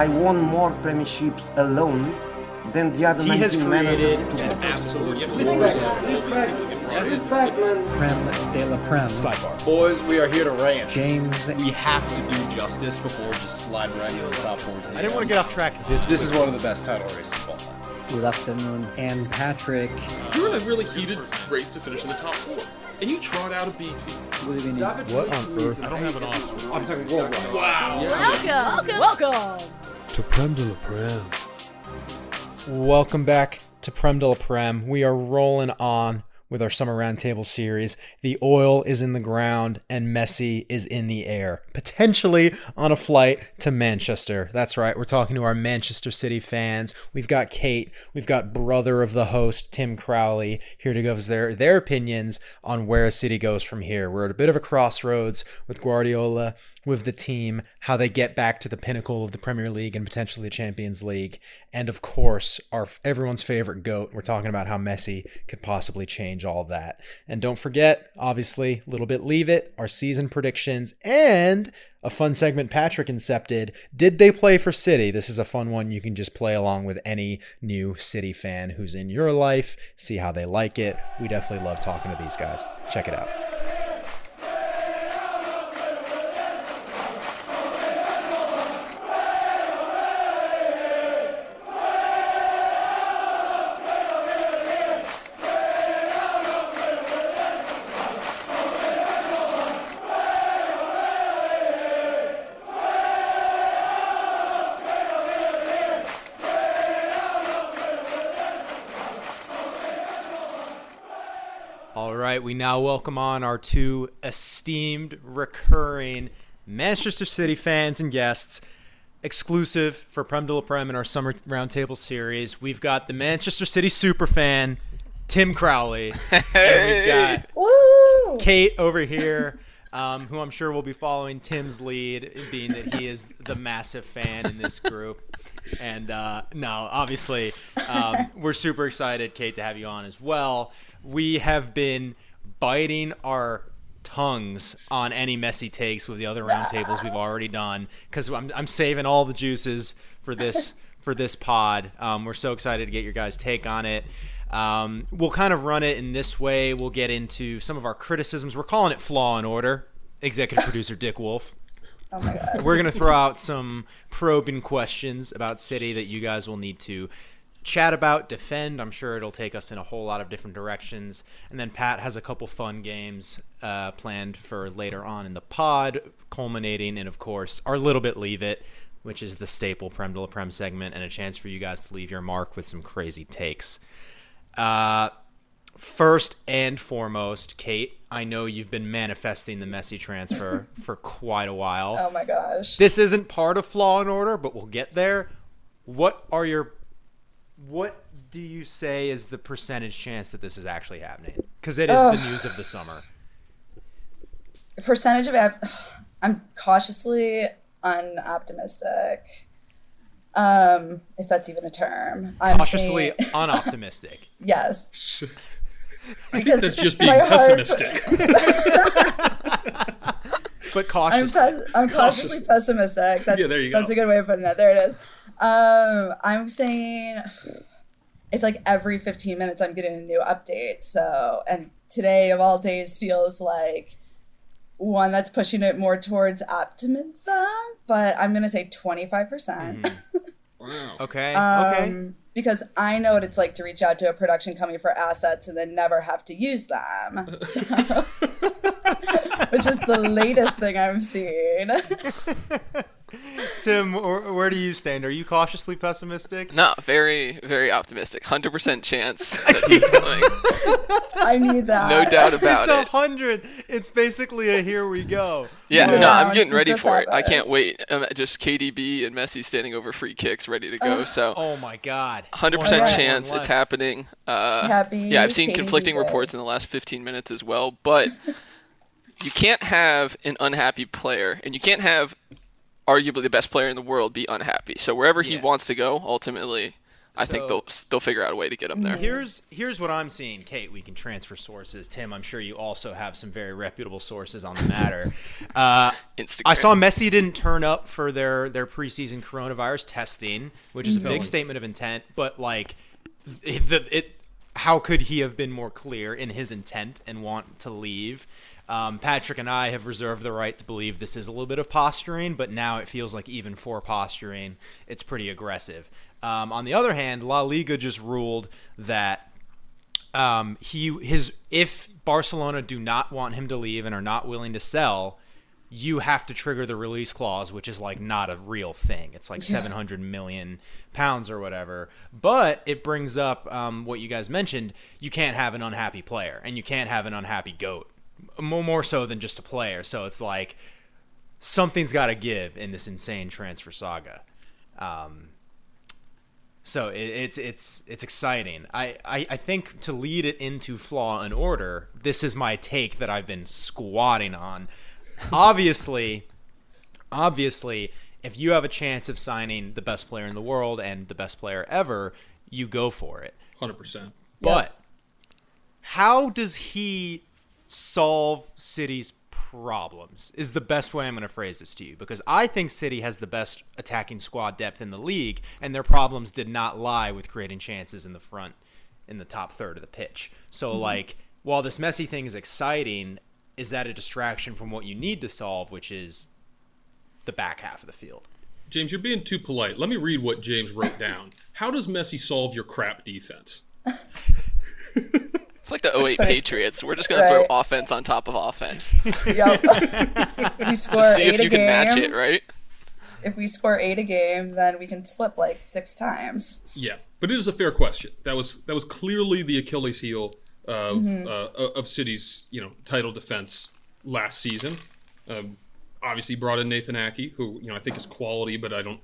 I won more premierships alone than the other He 19 has managers. created an absolute Prem de la Prem. sidebar. Boys, we are here to rant. James We have to do justice before we just slide right into the top 14. I didn't want to get off track this. This is one of the best title races of all time. Good afternoon. And Patrick. You're in a really heated race to finish in the top four, and you trot out a B team. Good evening. What on earth? I don't have an option. I'm talking worldwide. Wow. Welcome, welcome. To Prem de la Prem. Welcome back to Prem de la Prem. We are rolling on with our summer roundtable series. The oil is in the ground and Messi is in the air, potentially on a flight to Manchester. That's right. We're talking to our Manchester City fans. We've got Kate, we've got brother of the host Tim Crowley here to give us their their opinions on where a city goes from here. We're at a bit of a crossroads with Guardiola with the team, how they get back to the pinnacle of the Premier League and potentially the Champions League, and of course, our everyone's favorite goat. We're talking about how Messi could possibly change all that. And don't forget, obviously, little bit leave it, our season predictions, and a fun segment Patrick incepted. Did they play for City? This is a fun one you can just play along with any new City fan who's in your life, see how they like it. We definitely love talking to these guys. Check it out. Right, we now welcome on our two esteemed recurring Manchester City fans and guests, exclusive for Prem de la Prem in our summer roundtable series. We've got the Manchester City superfan, Tim Crowley, and we've got Woo! Kate over here, um, who I'm sure will be following Tim's lead, being that he is the massive fan in this group. And uh, no, obviously, um, we're super excited, Kate, to have you on as well. We have been biting our tongues on any Messi takes with the other roundtables we've already done because I'm, I'm saving all the juices for this for this pod. Um, we're so excited to get your guys' take on it. Um, we'll kind of run it in this way. We'll get into some of our criticisms. We're calling it flaw in order. Executive producer Dick Wolf. Oh my god. We're gonna throw out some probing questions about City that you guys will need to chat about, defend. I'm sure it'll take us in a whole lot of different directions. And then Pat has a couple fun games uh, planned for later on in the pod, culminating in, of course, our little bit leave it, which is the staple Prem de la Prem segment, and a chance for you guys to leave your mark with some crazy takes. Uh, first and foremost, Kate, I know you've been manifesting the Messi transfer for quite a while. Oh my gosh. This isn't part of Flaw and Order, but we'll get there. What are your what do you say is the percentage chance that this is actually happening? Because it is the news of the summer. Percentage of ap- I'm cautiously unoptimistic. Um, if that's even a term. I'm Cautiously saying- unoptimistic. yes. I because think That's just being my heart- pessimistic. But I'm, cautious. pes- I'm cautiously pessimistic. That's, Yeah, there you that's a good way of putting it. There it is. Um, I'm saying it's like every 15 minutes I'm getting a new update. So, and today of all days feels like one that's pushing it more towards optimism, but I'm going to say 25%. percent okay. Um, okay. Because I know what it's like to reach out to a production company for assets and then never have to use them. So, which is the latest thing I'm seeing. Tim, where, where do you stand? Are you cautiously pessimistic? No, very, very optimistic. Hundred percent chance that he's going. I need that. No doubt about it. It's a hundred. It's basically a here we go. Yeah, Yeah, no, I'm getting ready for it. I can't wait. Um, just KDB and Messi standing over free kicks, ready to go. So, Oh my God. Hundred percent left, chance one it's happening. Uh, Happy yeah, I've seen KDB conflicting day. reports in the last 15 minutes as well. But you can't have an unhappy player, and you can't have arguably the best player in the world be unhappy. So wherever he Yeah. wants to go, ultimately, I think they'll they'll figure out a way to get him there. Here's here's what I'm seeing, Kate. We can transfer sources. Tim, I'm sure you also have some very reputable sources on the matter. uh, Instagram. I saw Messi didn't turn up for their their preseason coronavirus testing, which is a big statement of intent. But like, it, the, it how could he have been more clear in his intent and want to leave? Um, Patrick and I have reserved the right to believe this is a little bit of posturing, but now it feels like even for posturing, it's pretty aggressive. Um, on the other hand, La Liga just ruled that um, he his if Barcelona do not want him to leave and are not willing to sell, you have to trigger the release clause, which is like not a real thing. It's like 700 million pounds or whatever. But it brings up um, what you guys mentioned. You can't have an unhappy player, and you can't have an unhappy goat. More, more so than just a player. So it's like something's got to give in this insane transfer saga. Um, so it, it's it's it's exciting. I, I I think to lead it into flaw and order, this is my take that I've been squatting on. Obviously, obviously, if you have a chance of signing the best player in the world and the best player ever, you go for it. Hundred percent. But how does he solve City's problems? Is the best way I'm going to phrase this to you because I think City has the best attacking squad depth in the league, and their problems did not lie with creating chances in the front, in the top third of the pitch. So, mm-hmm. like, while this Messi thing is exciting, is that a distraction from what you need to solve, which is the back half of the field? James, you're being too polite. Let me read what James wrote down. How does Messi solve your crap defense? It's like the 08 Patriots. We're just gonna throw offense on top of offense. Yep. we score See eight if a you game. can match it, right? If we score eight a game, then we can slip like six times. Yeah, but it is a fair question. That was that was clearly the Achilles heel of uh, of City's you know title defense last season. Um, obviously brought in Nathan Aké, who you know I think is quality, but I don't.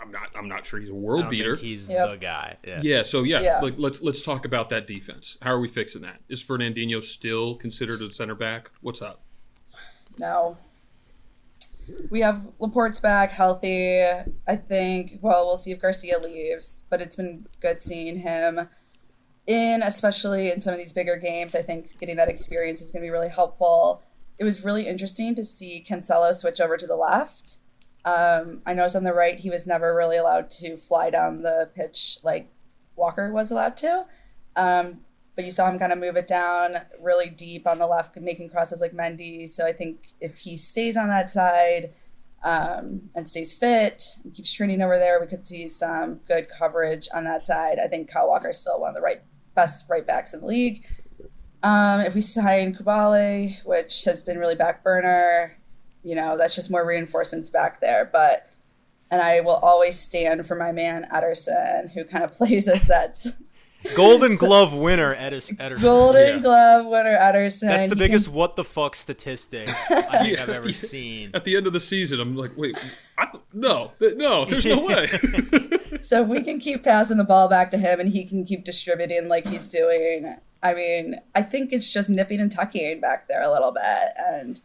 I'm not. I'm not sure he's a world don't beater. think he's Yep. the guy. Yeah. yeah. So yeah, Yeah. Like, let's let's talk about that defense. How are we fixing that? Is Fernandinho still considered a center back? What's up? No. We have Laporte's back healthy. I think, well, we'll see if Garcia leaves, but it's been good seeing him in, especially in some of these bigger games. I think getting that experience is going to be really helpful. It was really interesting to see Cancelo switch over to the left. Um, I noticed on the right, he was never really allowed to fly down the pitch like Walker was allowed to. Um, but you saw him kind of move it down really deep on the left, making crosses like Mendy. So I think if he stays on that side um, and stays fit and keeps training over there, we could see some good coverage on that side. I think Kyle Walker is still one of the right best right backs in the league. Um, if we sign Koulibaly, which has been really back burner, you know, that's just more reinforcements back there. But and I will always stand for my man Ederson, who kind of plays as that Golden Glove winner, Edis, Ederson. Golden Yeah. Glove winner Ederson. That's the He can- biggest what the fuck statistic I think I've ever seen. At the end of the season, I'm like, wait, I, no, no, there's no way. So if we can keep passing the ball back to him and he can keep distributing like he's doing, I mean, I think it's just nipping and tucking back there a little bit, and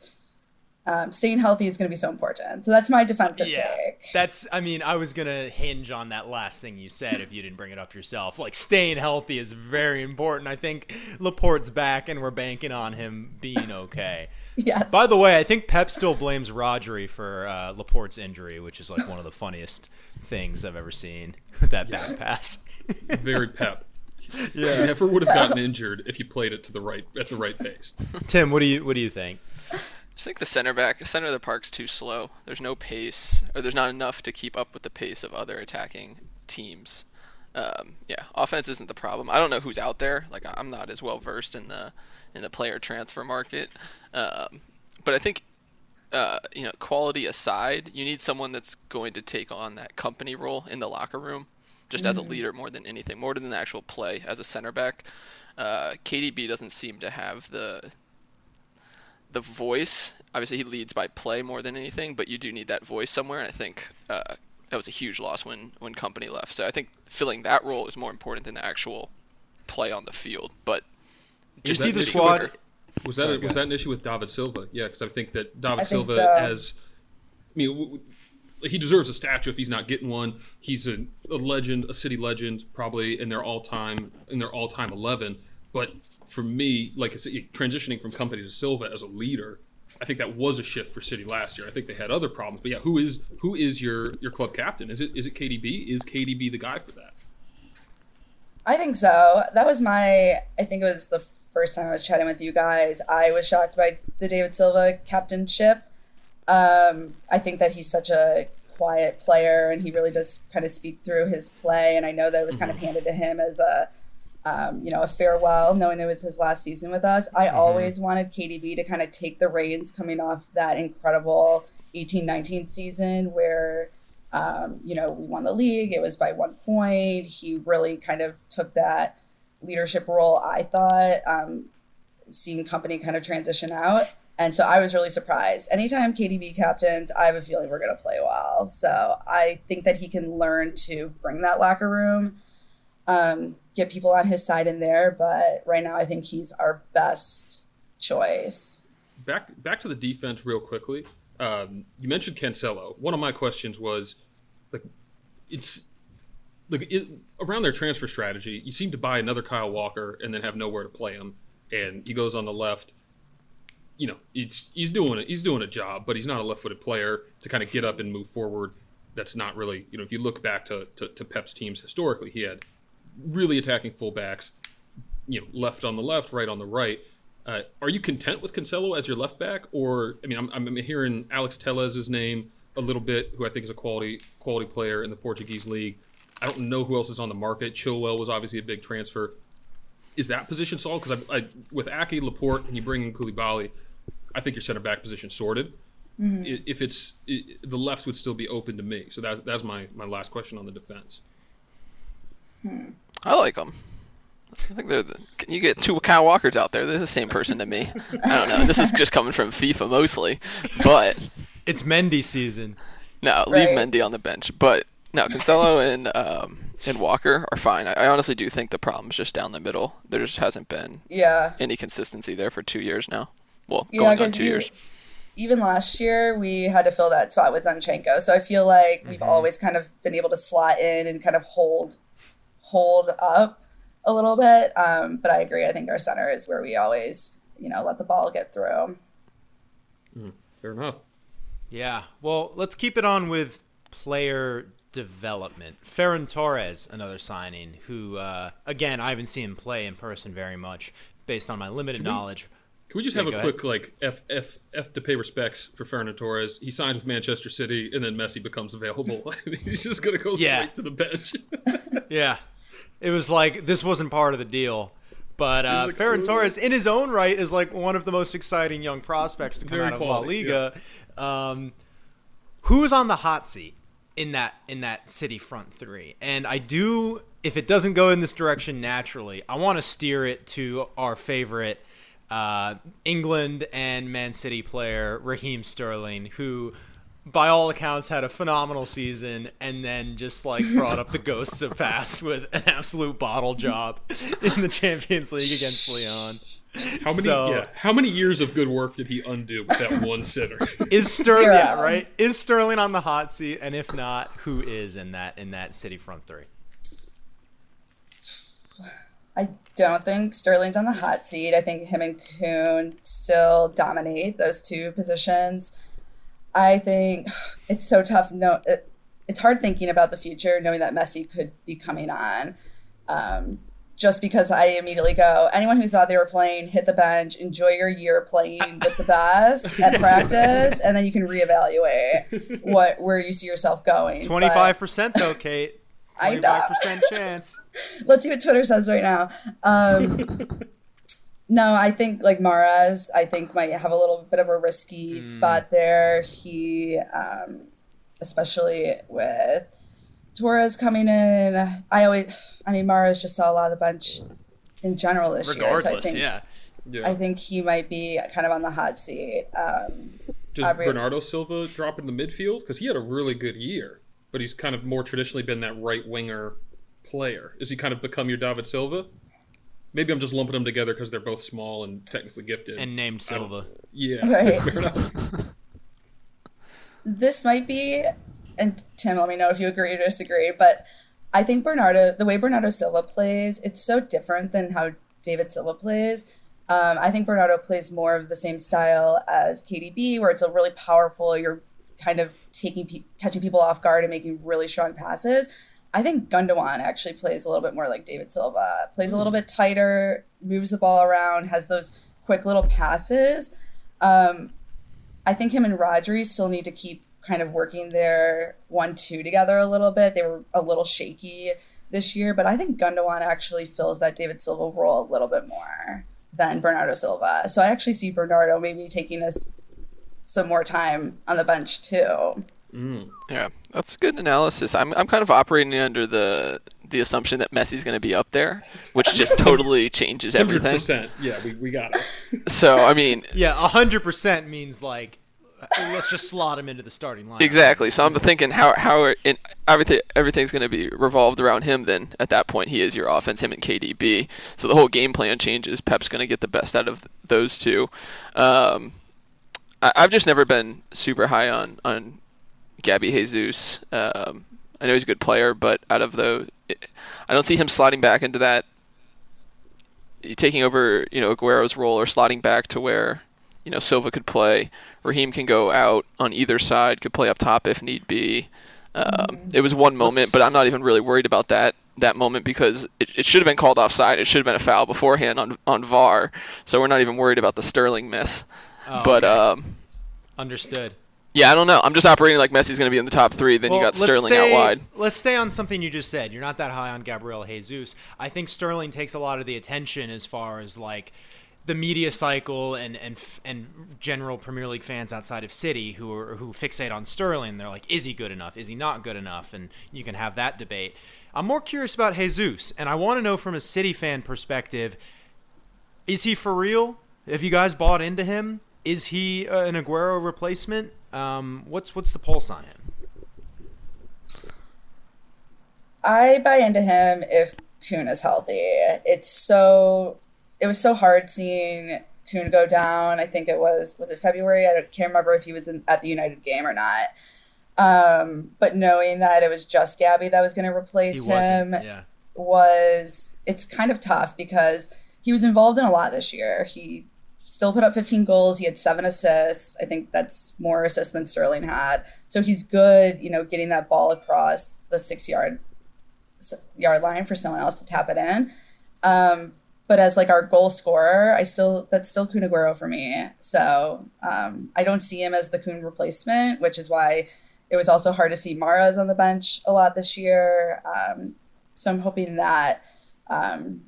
um, staying healthy is going to be so important. So that's my defensive Yeah, take. that's. I mean, I was gonna hinge on that last thing you said if you didn't bring it up yourself. Like staying healthy is very important. I think Laporte's back, and we're banking on him being okay. Yes. By the way, I think Pep still blames Rodri for uh, Laporte's injury, which is like one of the funniest things I've ever seen with that back pass. Very pep. You never would have gotten injured if you played it to the right at the right pace. Tim, what do you what do you think? I just think the center back, center of the park's too slow. There's no pace, or there's not enough to keep up with the pace of other attacking teams. Um, yeah, offense isn't the problem. I don't know who's out there. Like I'm not as well versed in the in the player transfer market, um, but I think uh, you know, quality aside, you need someone that's going to take on that Kompany role in the locker room, just as a leader more than anything, more than the actual play as a center back. Uh, KDB doesn't seem to have the the voice. Obviously, he leads by play more than anything, but you do need that voice somewhere. And I think uh, that was a huge loss when when Kompany left. So I think filling that role is more important than the actual play on the field. But You just see needs the squad. quicker. Was Sorry, that was that an issue with David Silva? Yeah, because I think that David I Silva so. has. I mean, w- w- he deserves a statue if he's not getting one. He's a, a legend, a city legend, probably in their all time in their all time eleven. But for me, like I said, transitioning from Kompany to Silva as a leader, I think that was a shift for City last year. I think they had other problems, but yeah, who is who is your your club captain? Is it is it KDB? Is KDB the guy for that? I think so. That was my. I think it was the first time I was chatting with you guys. I was shocked by the David Silva captainship. Um, I think that he's such a quiet player, and he really does kind of speak through his play. And I know that it was kind of handed to him as a um, you know, a farewell, knowing it was his last season with us. I mm-hmm. always wanted KDB to kind of take the reins coming off that incredible 18 19 season where, um, you know, we won the league. It was by one point. He really kind of took that leadership role, I thought, um, seeing Kompany kind of transition out. And so I was really surprised. Anytime KDB captains, I have a feeling we're going to play well. So I think that he can learn to bring that locker room um, get people on his side in there. But right now, I think he's our best choice. Back back to the defense real quickly. Um, you mentioned Cancelo. One of my questions was like, it's like it, around their transfer strategy. You seem to buy another Kyle Walker and then have nowhere to play him, and he goes on the left. You know, it's he's doing it. He's doing a job, but he's not a left-footed player to kind of get up and move forward. That's not really, you know, if you look back to, to, to Pep's teams historically, he had really attacking fullbacks, you know, left on the left, right on the right. Uh, are you content with Cancelo as your left back, or I mean, I'm, I'm hearing Alex Telles's name a little bit, who I think is a quality quality player in the Portuguese league. I don't know who else is on the market. Chilwell was obviously a big transfer. Is that position solved? Because I, I, with Aké Laporte, and you bring in Koulibaly, I think your center back position sorted. Mm-hmm. If it's it, the left would still be open to me. So that's that's my my last question on the defense. Hmm. I like them. I think they're the. Can you get two Kyle Walkers out there? They're the same person to me. I don't know. This is just coming from FIFA mostly, but it's Mendy season. No, leave right. Mendy on the bench. But no, Cancelo and um, and Walker are fine. I, I honestly do think the problem is just down the middle. There just hasn't been yeah any consistency there for two years now. Well, yeah, going on two years. Even last year, we had to fill that spot with Zinchenko. So I feel like we've mm-hmm. always kind of been able to slot in and kind of hold hold up a little bit. Um, but I agree. I think our center is where we always, you know, let the ball get through. Mm, fair enough. Yeah. Well, let's keep it on with player development. Ferran Torres, another signing, who, uh, again, I haven't seen him play in person very much based on my limited can knowledge. We, can we just yeah, have a quick, ahead. like, F, F, F to pay respects for Ferran Torres? He signs with Manchester City, and then Messi becomes available. He's just going to go straight yeah. to the bench. yeah. It was like this wasn't part of the deal. But uh, like, Ferran Torres, in his own right, is like one of the most exciting young prospects to come out of quality, La Liga. Yeah. Um, who's on the hot seat in that in that City front three? And I do, if it doesn't go in this direction naturally, I want to steer it to our favorite uh, England and Man City player Raheem Sterling, who by all accounts had a phenomenal season and then just like brought up the ghosts of past with an absolute bottle job in the Champions League against Lyon. How many so, yeah, how many years of good work did he undo with that one sitter? Is Sterling yeah, right? Is Sterling on the hot seat and if not, who is in that in that City front three? I don't think Sterling's on the hot seat. I think him and Kun still dominate those two positions. I think it's so tough. No, it, it's hard thinking about the future, knowing that Messi could be coming on. Um, just because I immediately go, anyone who thought they were playing, hit the bench, enjoy your year playing with the best at practice, and then you can reevaluate what where you see yourself going. Twenty five percent though, Kate. Twenty five percent chance. Let's see what Twitter says right now. Um, no, I think like Mahrez, I think might have a little bit of a risky mm. spot there. He, um, especially with Torres coming in, I always, I mean, Mahrez just saw a lot of the bunch in general this Regardless, year. So I think, yeah. yeah. I think he might be kind of on the hot seat. Um, Does Aubrey, Bernardo Silva drop in the midfield? Because he had a really good year, but he's kind of more traditionally been that right winger player. Is he kind of become your David Silva? Maybe I'm just lumping them together because they're both small and technically gifted. And named Silva. Yeah. Right. this might be and Tim, let me know if you agree or disagree, but I think Bernardo, the way Bernardo Silva plays, it's so different than how David Silva plays. Um, I think Bernardo plays more of the same style as KDB, where it's a really powerful. You're kind of taking pe- catching people off guard and making really strong passes. I think Gundogan actually plays a little bit more like David Silva. Plays a little bit tighter, moves the ball around, has those quick little passes. Um, I think him and Rodri still need to keep kind of working their one-two together a little bit. They were a little shaky this year, but I think Gundogan actually fills that David Silva role a little bit more than Bernardo Silva. So I actually see Bernardo maybe taking us some more time on the bench too. Yeah, that's a good analysis. I'm I'm kind of operating under the the assumption that Messi's going to be up there, which just totally changes Hundred everything. percent. Yeah, we, we got it. So I mean, Yeah, hundred percent means like let's just slot him into the starting line. exactly. So I'm thinking how how are- in, everything everything's going to be revolved around him. Then at that point, he is your offense, him and KDB. So the whole game plan changes. Pep's going to get the best out of those two. Um, I, I've just never been super high on on Gabby Jesus. Um, I know he's a good player, but out of the, I don't see him sliding back into that, taking over, you know, Aguero's role or sliding back to where, you know, Silva could play. Raheem can go out on either side, could play up top if need be. Um, it was one moment, but I'm not even really worried about that that moment because it, it should have been called offside. It should have been a foul beforehand on on VAR. So we're not even worried about the Sterling miss. Oh, but okay. um, understood. Yeah, I don't know. I'm just operating like Messi's going to be in the top three. Then you got Sterling stay, out wide. Let's stay on something you just said. You're not that high on Gabriel Jesus. I think Sterling takes a lot of the attention as far as like the media cycle and and and general Premier League fans outside of City who are who fixate on Sterling. They're like, is he good enough? Is he not good enough? And you can have that debate. I'm more curious about Jesus, and I want to know from a City fan perspective: Is he for real? Have you guys bought into him? Is he uh, an Aguero replacement? Um, what's what's the pulse on him? I buy into him if Kun is healthy. It's so it was so hard seeing Kun go down. I think it was was it February? I can't remember if he was in, at the United game or not. Um, but knowing that it was just Gabby that was going to replace him. Yeah. was it's kind of tough because he was involved in a lot this year. He still put up 15 goals. He had seven assists. I think that's more assists than Sterling had. So he's good, you know, getting that ball across the six yard yard line for someone else to tap it in. Um, but as like our goal scorer, I still that's still Kun Aguero for me. So um, I don't see him as the Kun replacement, which is why it was also hard to see Mahrez on the bench a lot this year. Um, so I'm hoping that um,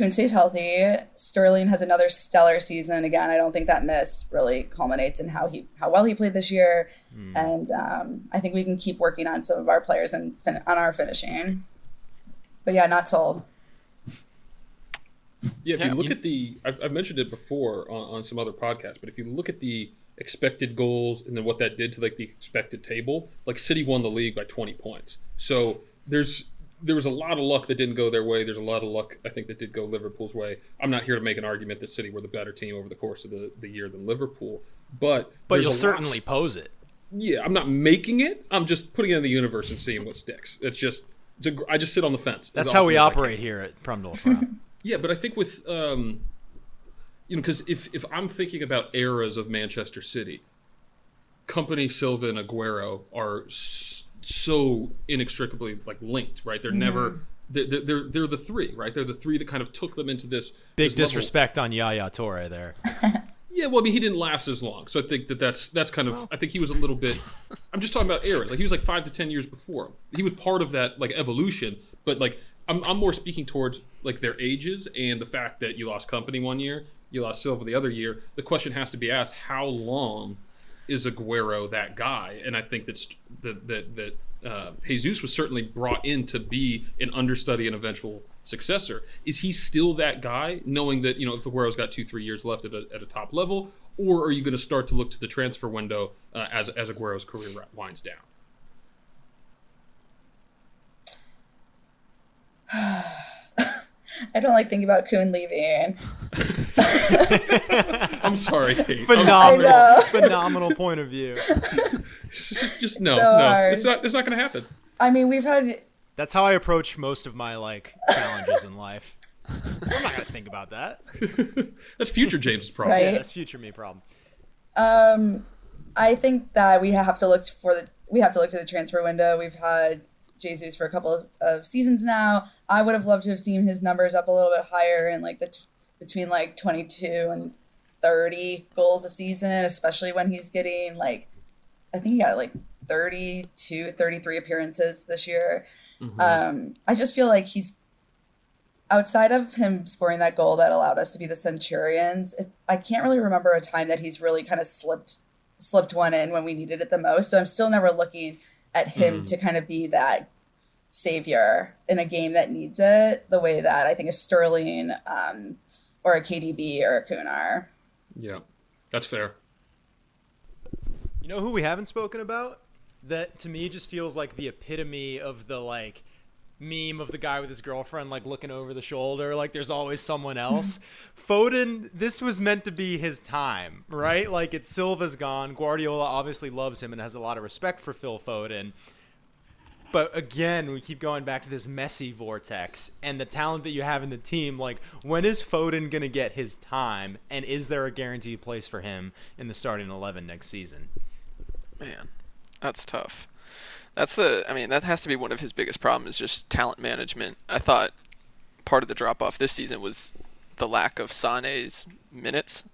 Kun stays healthy. Sterling has another stellar season. Again, I don't think that miss really culminates in how he how well he played this year, and um, I think we can keep working on some of our players and fin- on our finishing. But yeah, not sold. Yeah, if Yeah, you look you- at the, I've, I've mentioned it before on, on some other podcasts, but if you look at the expected goals and then what that did to like the expected table, like City won the league by 20 points. So there's there was a lot of luck that didn't go their way. There's a lot of luck I think that did go Liverpool's way. I'm not here to make an argument that City were the better team over the course of the, the year than Liverpool, but But you'll a lot- certainly pose it. yeah, I'm not making it. I'm just putting it in the universe and seeing what sticks. It's just it's a, I just sit on the fence. That's how we often as I can. operate here at Prem de la. Prem. Yeah, but I think with um, you know, because if if I'm thinking about eras of Manchester City, Kompany, Silva, and Aguero are s- so inextricably like linked, right? They're mm-hmm. never they're, they're they're the three, right? They're the three that kind of took them into this Big this level- disrespect on Yaya Touré there. Yeah, well, I mean, he didn't last as long, so I think that that's that's kind of. I think he was a little bit. I'm just talking about era. Like he was like five to ten years before him. He was part of that like evolution, but like I'm I'm more speaking towards like their ages and the fact that you lost Kompany one year, you lost Silva the other year. The question has to be asked: How long is Aguero that guy? And I think that's that that that uh, Jesus was certainly brought in to be an understudy and eventual successor. Is he still that guy, knowing that you know if Aguero's got two three years left at a, at a top level, or are you going to start to look to the transfer window uh, as as Aguero's career winds down? I don't like thinking about Kun leaving. I'm sorry, Kate. Phenomenal, phenomenal point of view. Just, just no, So no. hard. It's not. It's not going to happen. I mean, we've had That's how I approach most of my like challenges in life. I'm not gonna think about that. That's future James's problem. Right. Yeah, that's future me problem. Um, I think that we have to look for the we have to look to the transfer window. We've had Jesus for a couple of, of seasons now. I would have loved to have seen his numbers up a little bit higher in like the t- between like 22 and 30 goals a season, especially when he's getting like I think he got like 32, 33 appearances this year. Um, I just feel like he's outside of him scoring that goal that allowed us to be the Centurions. It, I can't really remember a time that he's really kind of slipped slipped one in when we needed it the most. So I'm still never looking at him to kind of be that savior in a game that needs it the way that I think a Sterling um, or a KDB or a Kun are. Yeah, that's fair. You know who we haven't spoken about? That to me just feels like the epitome of the like meme of the guy with his girlfriend like looking over the shoulder like there's always someone else. Foden, this was meant to be his time, right? Like it's Silva's gone. Guardiola obviously loves him and has a lot of respect for Phil Foden. But again, we keep going back to this Messi vortex and the talent that you have in the team. Like, when is Foden going to get his time? And is there a guaranteed place for him in the starting 11 next season? Man, that's tough. That's the. I mean, that has to be one of his biggest problems, is just talent management. I thought part of the drop off this season was the lack of Sane's minutes.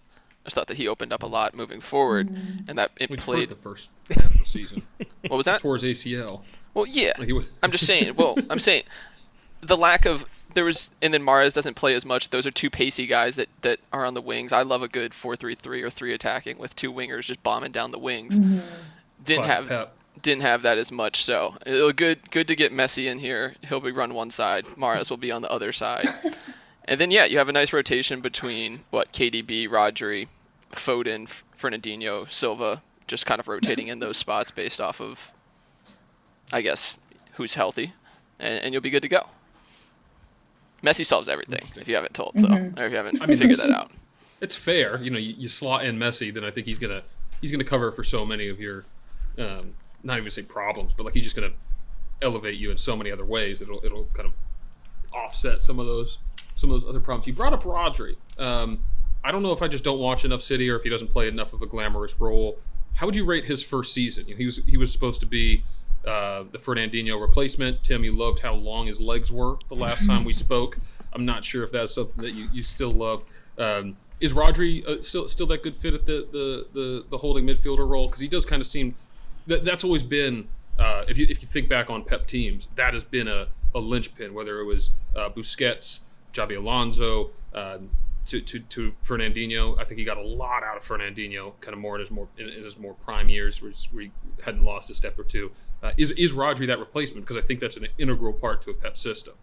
I just thought that he opened up a lot moving forward, mm-hmm. and that it We played. played the first half of the season What was that? towards ACL. Well, yeah. Like he was. I'm just saying. Well, I'm saying the lack of there was, and then Mahrez doesn't play as much. Those are two pacey guys that that are on the wings. I love a good four-three-three or three attacking with two wingers just bombing down the wings. Mm-hmm. Didn't Classic have Pep. Didn't have that as much. So it'll good good to get Messi in here. He'll be run one side. Mahrez will be on the other side. and then yeah, you have a nice rotation between what KDB, Rodri, Foden, F- Fernandinho, Silva, just kind of rotating in those spots based off of, I guess, who's healthy, and, and you'll be good to go. Messi solves everything if you haven't told so, or if you haven't figured that out. It's fair, you know. You, you slot in Messi, then I think he's gonna he's gonna cover for so many of your, um, not even say problems, but like he's just gonna elevate you in so many other ways. It'll it'll kind of offset some of those some of those other problems. You brought up Rodri. Um, I don't know if I just don't watch enough City or if he doesn't play enough of a glamorous role. How would you rate his first season? You know, he was he was supposed to be uh, the Fernandinho replacement. Tim, you loved how long his legs were the last time we spoke. I'm not sure if that's something that you, you still love. Um, is Rodri uh, still still that good fit at the the, the, the holding midfielder role? Because he does kind of seem that that's always been uh, if you if you think back on Pep teams, that has been a, a linchpin. Whether it was uh, Busquets, Xabi Alonso, um, to, to to Fernandinho, I think he got a lot out of Fernandinho, kind of more in his more in, his more prime years, where, where he hadn't lost a step or two. Uh, is is Rodri that replacement? Because I think that's an integral part to a Pep system.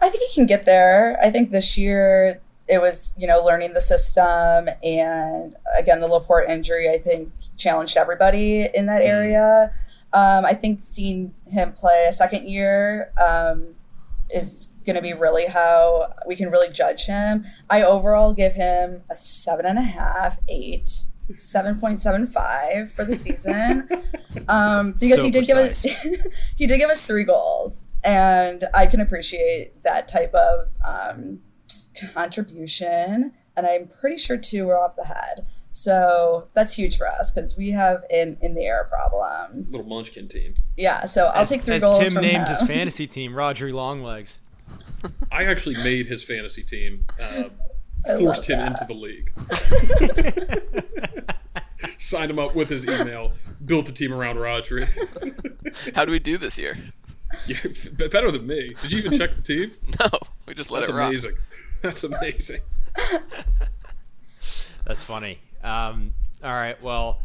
I think he can get there. I think this year it was, you know, learning the system and again the Laporte injury I think challenged everybody in that area. Um, I think seeing him play a second year um, is going to be really how we can really judge him. I overall give him a seven and a half, eight. 7.75 for the season um, because So he did give us he did give us three goals and i can appreciate that type of um, contribution and i'm pretty sure two were off the head so that's huge for us because we have an in the air problem Little Munchkin team. yeah so i'll As- take three as goals Tim from named him. his fantasy team, Rodri Longlegs. I actually made his fantasy team. Uh, forced him that. into the league. Signed him up with his email. Built a team around Rodri. How do we do this year? yeah, better than me. Did you even check the team? No, we just let That's it rock. Amazing. That's amazing. That's funny. Um, all right, well,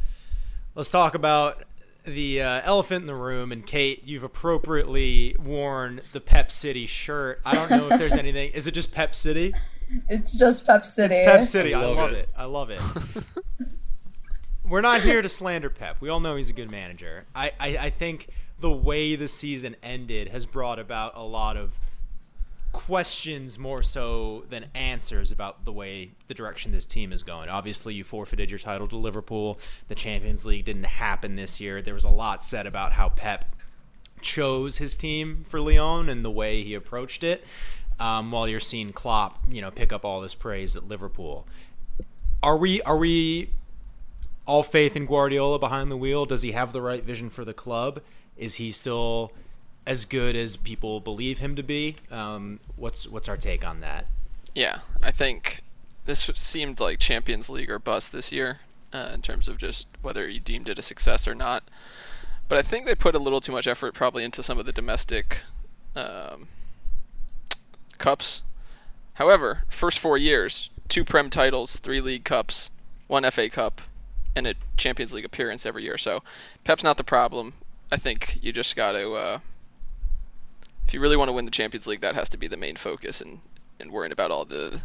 let's talk about the uh, elephant in the room. And Kate, you've appropriately worn the Pep City shirt. I don't know if there's anything. Is it just Pep City? it's just pep city Pep City. I love love, it. it. I love it. We're not here to slander Pep. We all know he's a good manager. I, I, I think the way the season ended has brought about a lot of questions more so than answers about the way the direction this team is going. Obviously, you forfeited your title to Liverpool. The Champions League didn't happen this year. There was a lot said about how Pep chose his team for Lyon and the way he approached it. Um, while you're seeing Klopp, you know, pick up all this praise at Liverpool, are we are we all faith in Guardiola behind the wheel? Does he have the right vision for the club? Is he still as good as people believe him to be? Um, what's what's our take on that? Yeah, I think this seemed like Champions League or bust this year uh, in terms of just whether you deemed it a success or not. But I think they put a little too much effort probably into some of the domestic um, cups. However, first four years, two Prem titles, three League Cups, one FA Cup, and a Champions League appearance every year. So Pep's not the problem. I think you just got to, uh, if you really want to win the Champions League, that has to be the main focus, and and worrying about all the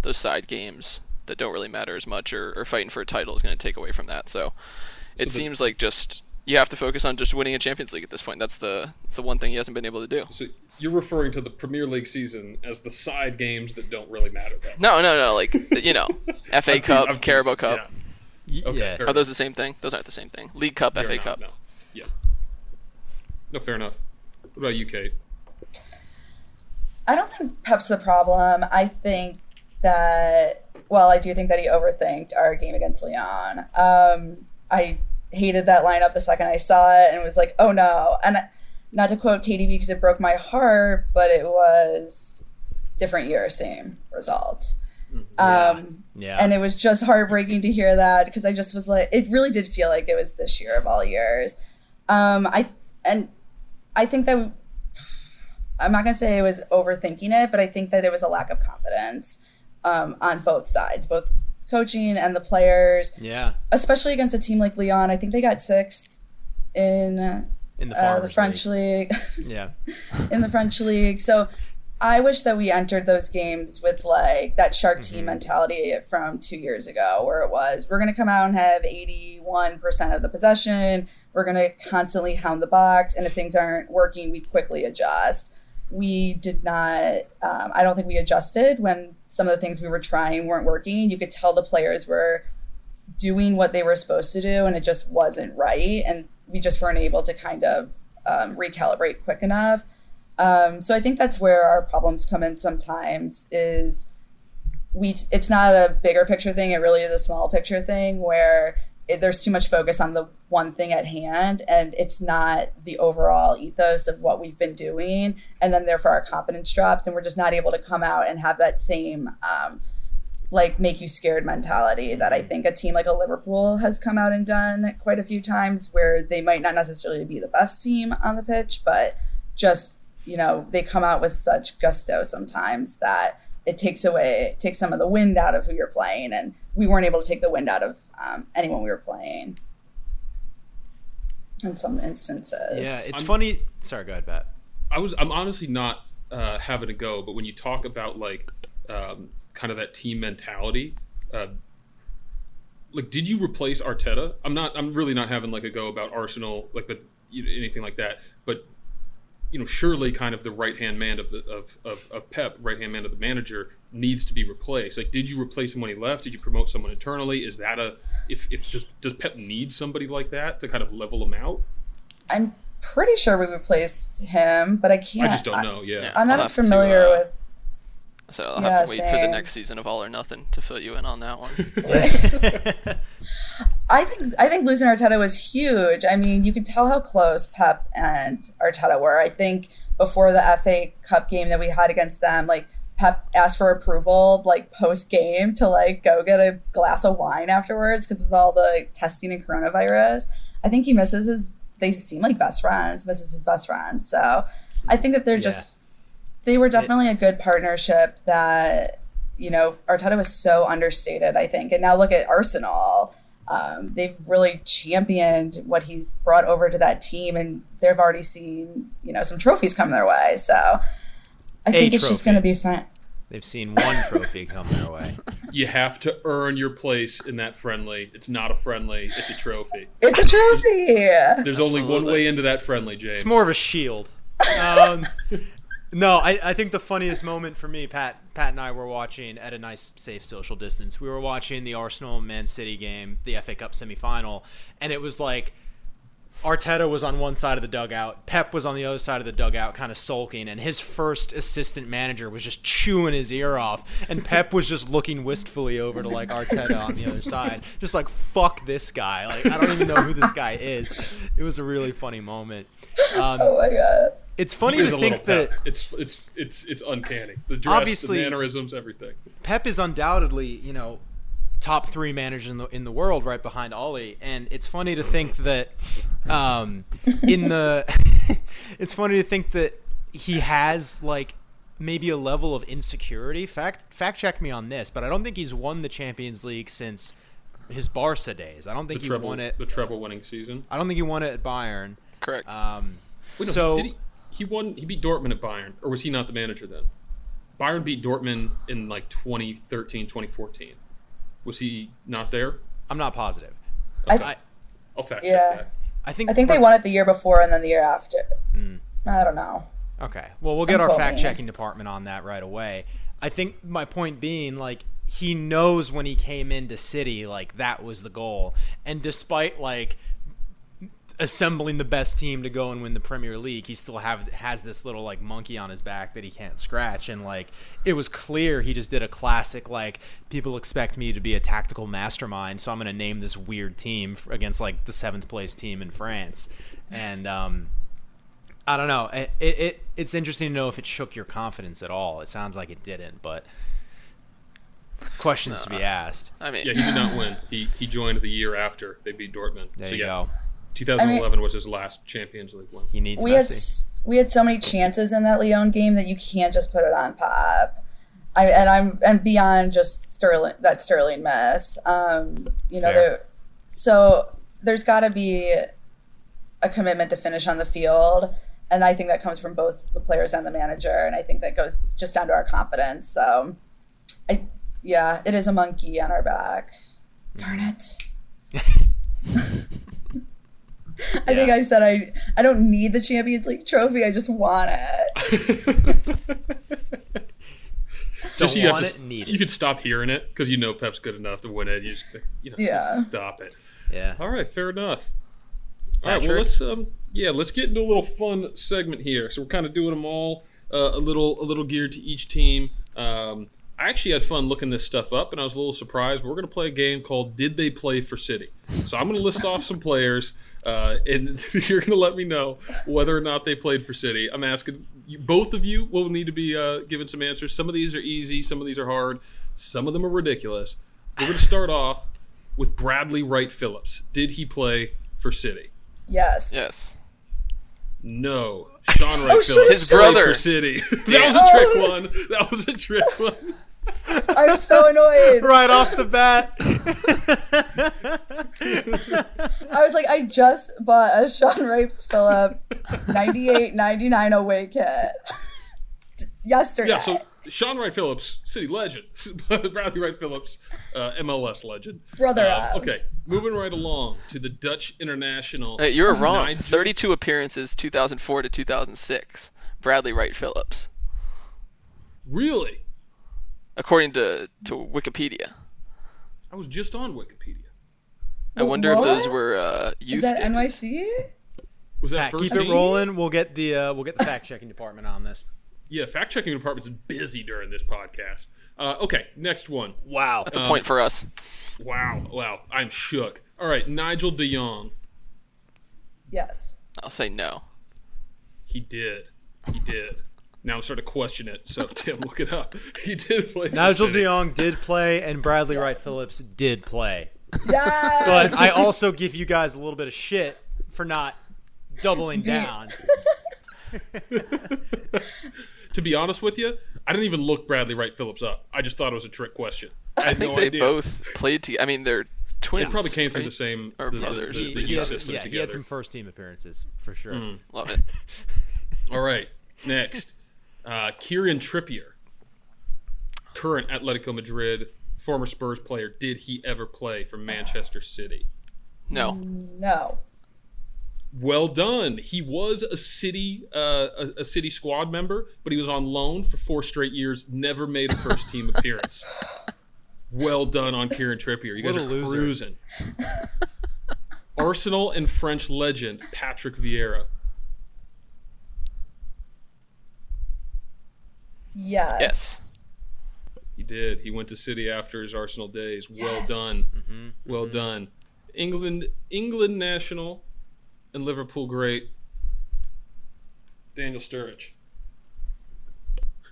those side games that don't really matter as much, or, or fighting for a title is going to take away from that. So it the- seems like just you have to focus on just winning a Champions League at this point. That's the that's the one thing he hasn't been able to do. So you're referring to the Premier League season as the side games that don't really matter. Then. No, no, no. Like you know, FA I'm te- Cup, I'm Carabao teasing, Cup. Yeah. Okay, yeah. fair Are those the same thing? Those aren't the same thing. League Cup, They're FA not, Cup. No. Yeah. No, fair enough. What about you, Kate? I don't think Pep's the problem. I think that, well, I do think that he overthinked our game against Lyon. Um, I hated that lineup the second I saw it and was like, oh no. And not to quote KDB because it broke my heart, but it was different year, same result. Um, Yeah. and it was just heartbreaking to hear that because I just was like, it really did feel like it was this year of all years. Um, I and I think that I'm not gonna say it was overthinking it, but I think that it was a lack of confidence um, on both sides, both coaching and the players, yeah. especially against a team like Lyon. I think they got sixth in uh, In the, the French League. league. Yeah. in the French league. So I wish that we entered those games with like that shark team mentality from two years ago, where it was we're going to come out and have 81% of the possession. We're going to constantly hound the box. And if things aren't working, we quickly adjust. We did not, um, I don't think we adjusted when some of the things we were trying weren't working. You could tell the players were doing what they were supposed to do and it just wasn't right. And we just weren't able to kind of um, recalibrate quick enough. Um, so I think that's where our problems come in sometimes is we it's not a bigger picture thing it really is a small picture thing where it, there's too much focus on the one thing at hand and it's not the overall ethos of what we've been doing and then therefore our confidence drops and we're just not able to come out and have that same um, like make you scared mentality that I think a team like a Liverpool has come out and done quite a few times where they might not necessarily be the best team on the pitch but just you know they come out with such gusto sometimes that it takes away takes some of the wind out of who you're playing and we weren't able to take the wind out of um, anyone we were playing in some instances Yeah. It's I'm- funny. Sorry, go ahead, Pat. I was I'm honestly not uh, having a go, but when you talk about like um, kind of that team mentality, uh, like did you replace Arteta? I'm not. I'm really not having like a go about Arsenal, like but you know, anything like that. But you know, surely kind of the right hand man of the of, of, of Pep, right hand man of the manager, needs to be replaced. Like, did you replace him when he left? Did you promote someone internally? Is that a if if just does Pep need somebody like that to kind of level him out? i'm pretty sure we replaced him but i can't I just don't know. Yeah. Yeah. i'm not I'll as have to, familiar uh, with So I'll Yeah, have to wait for the same. next season of All or Nothing to fill you in on that one. I think I think losing Arteta was huge. I mean, you could tell how close Pep and Arteta were. I think before the FA Cup game that we had against them, like Pep asked for approval, like post game, to like go get a glass of wine afterwards because of all the like, testing and coronavirus. I think he misses his. They seem like best friends. Misses his best friend. So I think that they're Yeah. just. They were definitely a good partnership. That you know, Arteta was so understated. I think, and now look at Arsenal um, they've really championed what he's brought over to that team, and they've already seen you know some trophies come their way. So I think it's just going to be fun. They've seen one trophy come their way. You have to earn your place in that friendly. It's not a friendly, it's a trophy. It's a trophy. There's only one way into that friendly, James. It's more of a shield. Um, No, I, I think the funniest moment for me, Pat Pat and I were watching at a nice safe social distance. We were watching the Arsenal Man City game, the FA Cup semifinal, and it was like Arteta was on one side of the dugout, Pep was on the other side of the dugout, kind of sulking, and his first assistant manager was just chewing his ear off, and Pep was just looking wistfully over to like Arteta on the other side, just like fuck this guy. Like I don't even know who this guy is. It was a really funny moment. Um, Oh my god. It's funny to think that it's it's it's it's uncanny. The dress, Obviously- the mannerisms, everything. Pep is undoubtedly, you know, top three manager in the in the world, right behind Ole. And it's funny to think that, um, in the, it's funny to think that he has like maybe a level of insecurity. Fact fact check me on this, but I don't think he's won the Champions League since his Barca days. I don't The think he treble, won it. the treble winning season. I don't think he won it at Bayern. Correct. Um, Wait, no, so did he, he won. He beat Dortmund at Bayern, or was he not the manager then? Bayern beat Dortmund in like 2013, 2014. Was he not there? I'm not positive. I, I, I'll fact Yeah. check that. I think I think they won it the year before and then the year after. Hmm. I don't know. Okay. Well, we'll get Don't our fact checking department on that right away. I think my point being, like, he knows when he came into City, like, that was the goal. And despite, like, assembling the best team to go and win the Premier League, he still have has this little like monkey on his back that he can't scratch and like it was clear he just did a classic like people expect me to be a tactical mastermind so I'm going to name this weird team against like the 7th place team in France and um I don't know. It, it, it it's interesting to know if it shook your confidence at all. It sounds like it didn't, but questions to be asked. I mean, Yeah, he did not win. He he joined the year after they beat Dortmund. There so you yeah, go. 2011 was his last Champions League win. He needs we had Messi. s- we had so many chances in that Lyon game that you can't just put it on Pep. I and I'm and beyond just Sterling that Sterling mess. Um, you know, there, so there's got to be a commitment to finish on the field, and I think that comes from both the players and the manager, and I think that goes just down to our confidence. So, I yeah, it is a monkey on our back. Darn it. I think I said I I don't need the Champions League trophy. I just want it. Just you have want to, it, need You it. could stop hearing it because you know Pep's good enough to win it. You just you know Yeah. stop it. Yeah. All right, fair enough. All right, well let's um yeah let's get into a little fun segment here. So we're kind of doing them all uh, a little a little geared to each team. Um, I actually had fun looking this stuff up, and I was a little surprised. But we're gonna play a game called "Did They Play for City?" So I'm gonna list off some players, uh, and you're gonna let me know whether or not they played for City. I'm asking you, both of you will need to be uh, given some answers. Some of these are easy, some of these are hard, some of them are ridiculous. We're gonna start off with Bradley Wright Phillips. Did he play for City? Yes. yes. No. Sean Wright Oh, Phillips. shit, His played brother. For City. that was a trick one. That was a trick one. I'm so annoyed. Right off the bat. I was like, I just bought a Sean Wright Phillips 98 99 away kit yesterday. Yeah, so Sean Wright Phillips, City legend. Bradley Wright Phillips, uh, MLS legend. Brother Uh, of. okay, moving right along to the Dutch international. Hey, you were wrong. Nigel- 32 appearances, 2004 to 2006. Bradley Wright Phillips, Really? According to to Wikipedia. I was just on Wikipedia. I wonder if those were uh, youth. Is that days. NYC? Was that Pat, first keep it rolling. We'll get the uh, we'll get the fact checking department on this. Yeah, fact checking department's busy during this podcast. Uh, okay, next one. Wow. That's a point for us. Wow, wow, I'm shook. All right, Nigel De Jong. Yes. I'll say no. He did. He did. Now I'm starting to question it. So Tim, look it up. He did play. Nigel City. De Jong did play, and Bradley Wright Phillips did play. Yes. But I also give you guys a little bit of shit for not doubling down. To be honest with you, I didn't even look Bradley Wright Phillips up. I just thought it was a trick question. I, I think no they idea. both played together. I mean, they're twins. They probably came through right? the same Or the, the- brothers. the- He- the he He had, yeah, he had some first team appearances for sure. Mm. Love it. All right, next, uh, Kieran Trippier, current Atletico Madrid, former Spurs player. Did he ever play for Manchester City? No. no. Well done. He was a city uh, a, a city squad member, but he was on loan for four straight years. Never made a first team appearance. Well done on Kieran Trippier. You guys What a are loser. cruising. Arsenal and French legend Patrick Vieira. Yes. Yes. He did. He went to City after his Arsenal days. Well done. Mm-hmm. Well done. England England national and Liverpool great. Daniel Sturridge.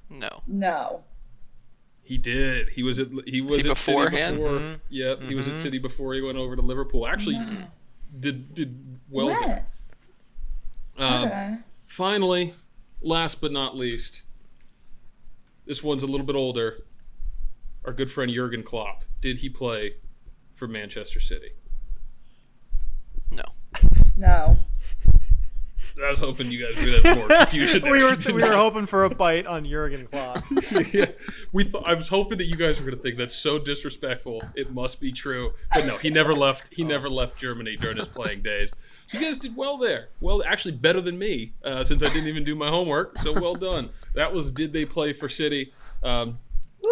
No. No. He did. He was at he was he at beforehand? City before. Mhm. Yep, he was at Mhm. City before he went over to Liverpool. Actually, did did well. What? Um, okay. Finally, last but not least, this one's a little bit older. Our good friend Jurgen Klopp. Did he play for Manchester City? No. No. I was hoping you guys would have more confusion. we were we were hoping for a bite on Jurgen Klopp. yeah, we th- I was hoping that you guys were going to think that's so disrespectful. It must be true, but no, he never left. He oh. never left Germany during his playing days. So you guys did well there. Well, actually, better than me uh, since I didn't even do my homework. So well done. That was did they play for City? Um,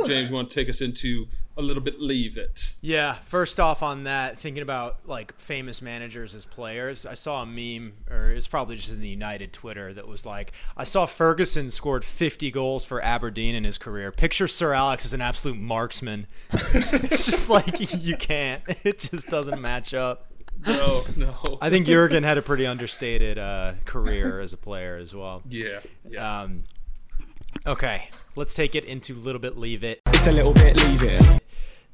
James, you want to take us into a little bit? Leave it. Yeah, first off on that, thinking about like famous managers as players, I saw a meme, or it's probably just in the United Twitter, that was like, I saw Ferguson scored 50 goals for Aberdeen in his career. Picture Sir Alex as an absolute marksman. it's just like, you can't. It just doesn't match up. No, no. I think Jurgen had a pretty understated uh, career as a player as well. yeah, yeah. Um, okay, let's take it into little bit leave it. It's a little bit leave it.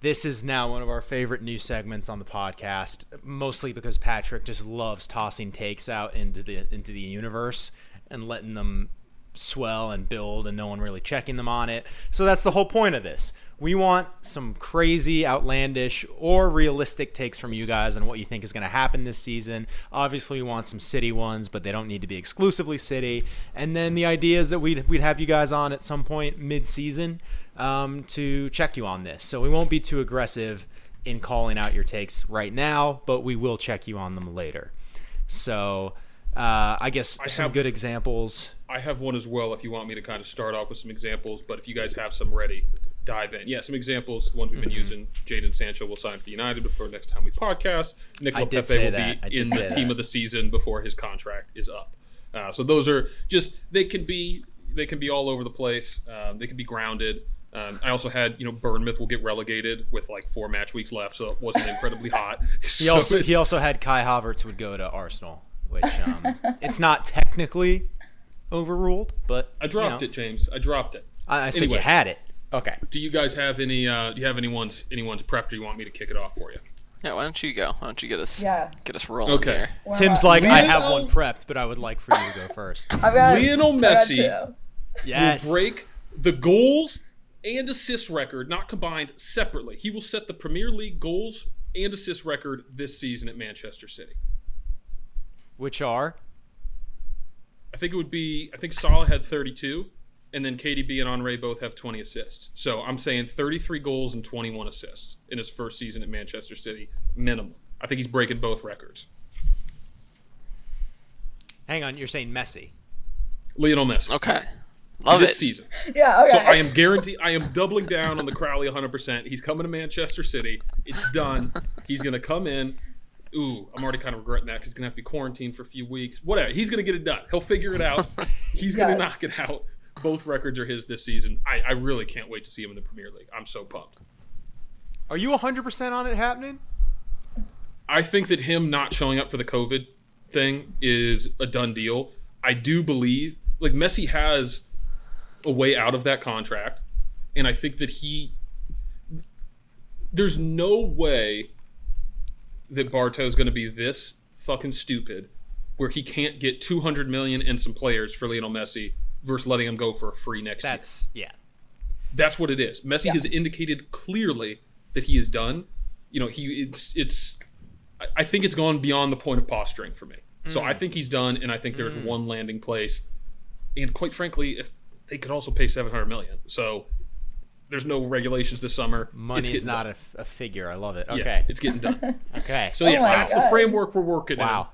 This is now one of our favorite new segments on the podcast, mostly because Patrick just loves tossing takes out into the into the universe and letting them swell and build and no one really checking them on it. So that's the whole point of this. We want some crazy, outlandish, or realistic takes from you guys on what you think is going to happen this season. Obviously, we want some city ones, but they don't need to be exclusively city. And then the idea is that we'd, we'd have you guys on at some point mid season um, to check you on this. So we won't be too aggressive in calling out your takes right now, but we will check you on them later. So uh, I guess I some have- good examples. I have one as well if you want me to kind of start off with some examples, but if you guys have some ready, dive in. Yeah, some examples, the ones we've been Mm-hmm. using. Jadon Sancho will sign for United before next time we podcast. Nicola Pepe will that. Be in say the team that. of the season before his contract is up. Uh, so those are just they can be they can be all over the place. Um, they can be grounded. Um, I also had you know Bournemouth will get relegated with like four match weeks left, so it wasn't incredibly hot. He also he also had Kai Havertz would go to Arsenal, which um, it's not technically overruled, but I dropped you know, it, James. I dropped it. I, I said Anyway. you had it. Okay. Do you guys have any? Uh, do you have anyone's anyone's prepped, or you want me to kick it off for you? Yeah, why don't you go? Why don't you get us Yeah. get us rolling Okay. here? Why Tim's not? like, I have one prepped, but I would like for you to go first. I've got, Lionel Messi. Yes. will break the goals and assist record, not combined, separately. He will set the Premier League goals and assist record this season at Manchester City. Which are I think it would be. I think Salah had 32, and then KDB and Henry both have 20 assists. So I'm saying 33 goals and 21 assists in his first season at Manchester City, minimum. I think he's breaking both records. hang on, you're saying Messi. Lionel Messi Okay. Love this it. season. Yeah, okay. So I am guarantee I am doubling down on the Crowley 100%. He's coming to Manchester City. It's done. He's going to come in. Ooh, I'm already kind of regretting that because he's going to have to be quarantined for a few weeks. Whatever. He's going to get it done. He'll figure it out. He's going to Yes. knock it out. Both records are his this season. I, I really can't wait to see him in the Premier League. I'm so pumped. Are you 100% on it happening? I think that him not showing up for the COVID thing is a done deal. I do believe, like, Messi has a way out of that contract. And I think that he. There's no way that Barto's going to be this fucking stupid where he can't get 200 million and some players for Lionel Messi versus letting him go for a free next year. That's yeah. That's what it is. Messi Yeah. has indicated clearly that he is done. You know, he it's it's. I- I think it's gone beyond the point of posturing for me. So Mm. I think he's done, and I think there's one landing place. And quite frankly, if they could also pay 700 million, so there's no regulations this summer. Money is not a, a figure. I love it. Yeah, Okay. it's getting done. okay. So yeah, my that's the framework we're working in. wow.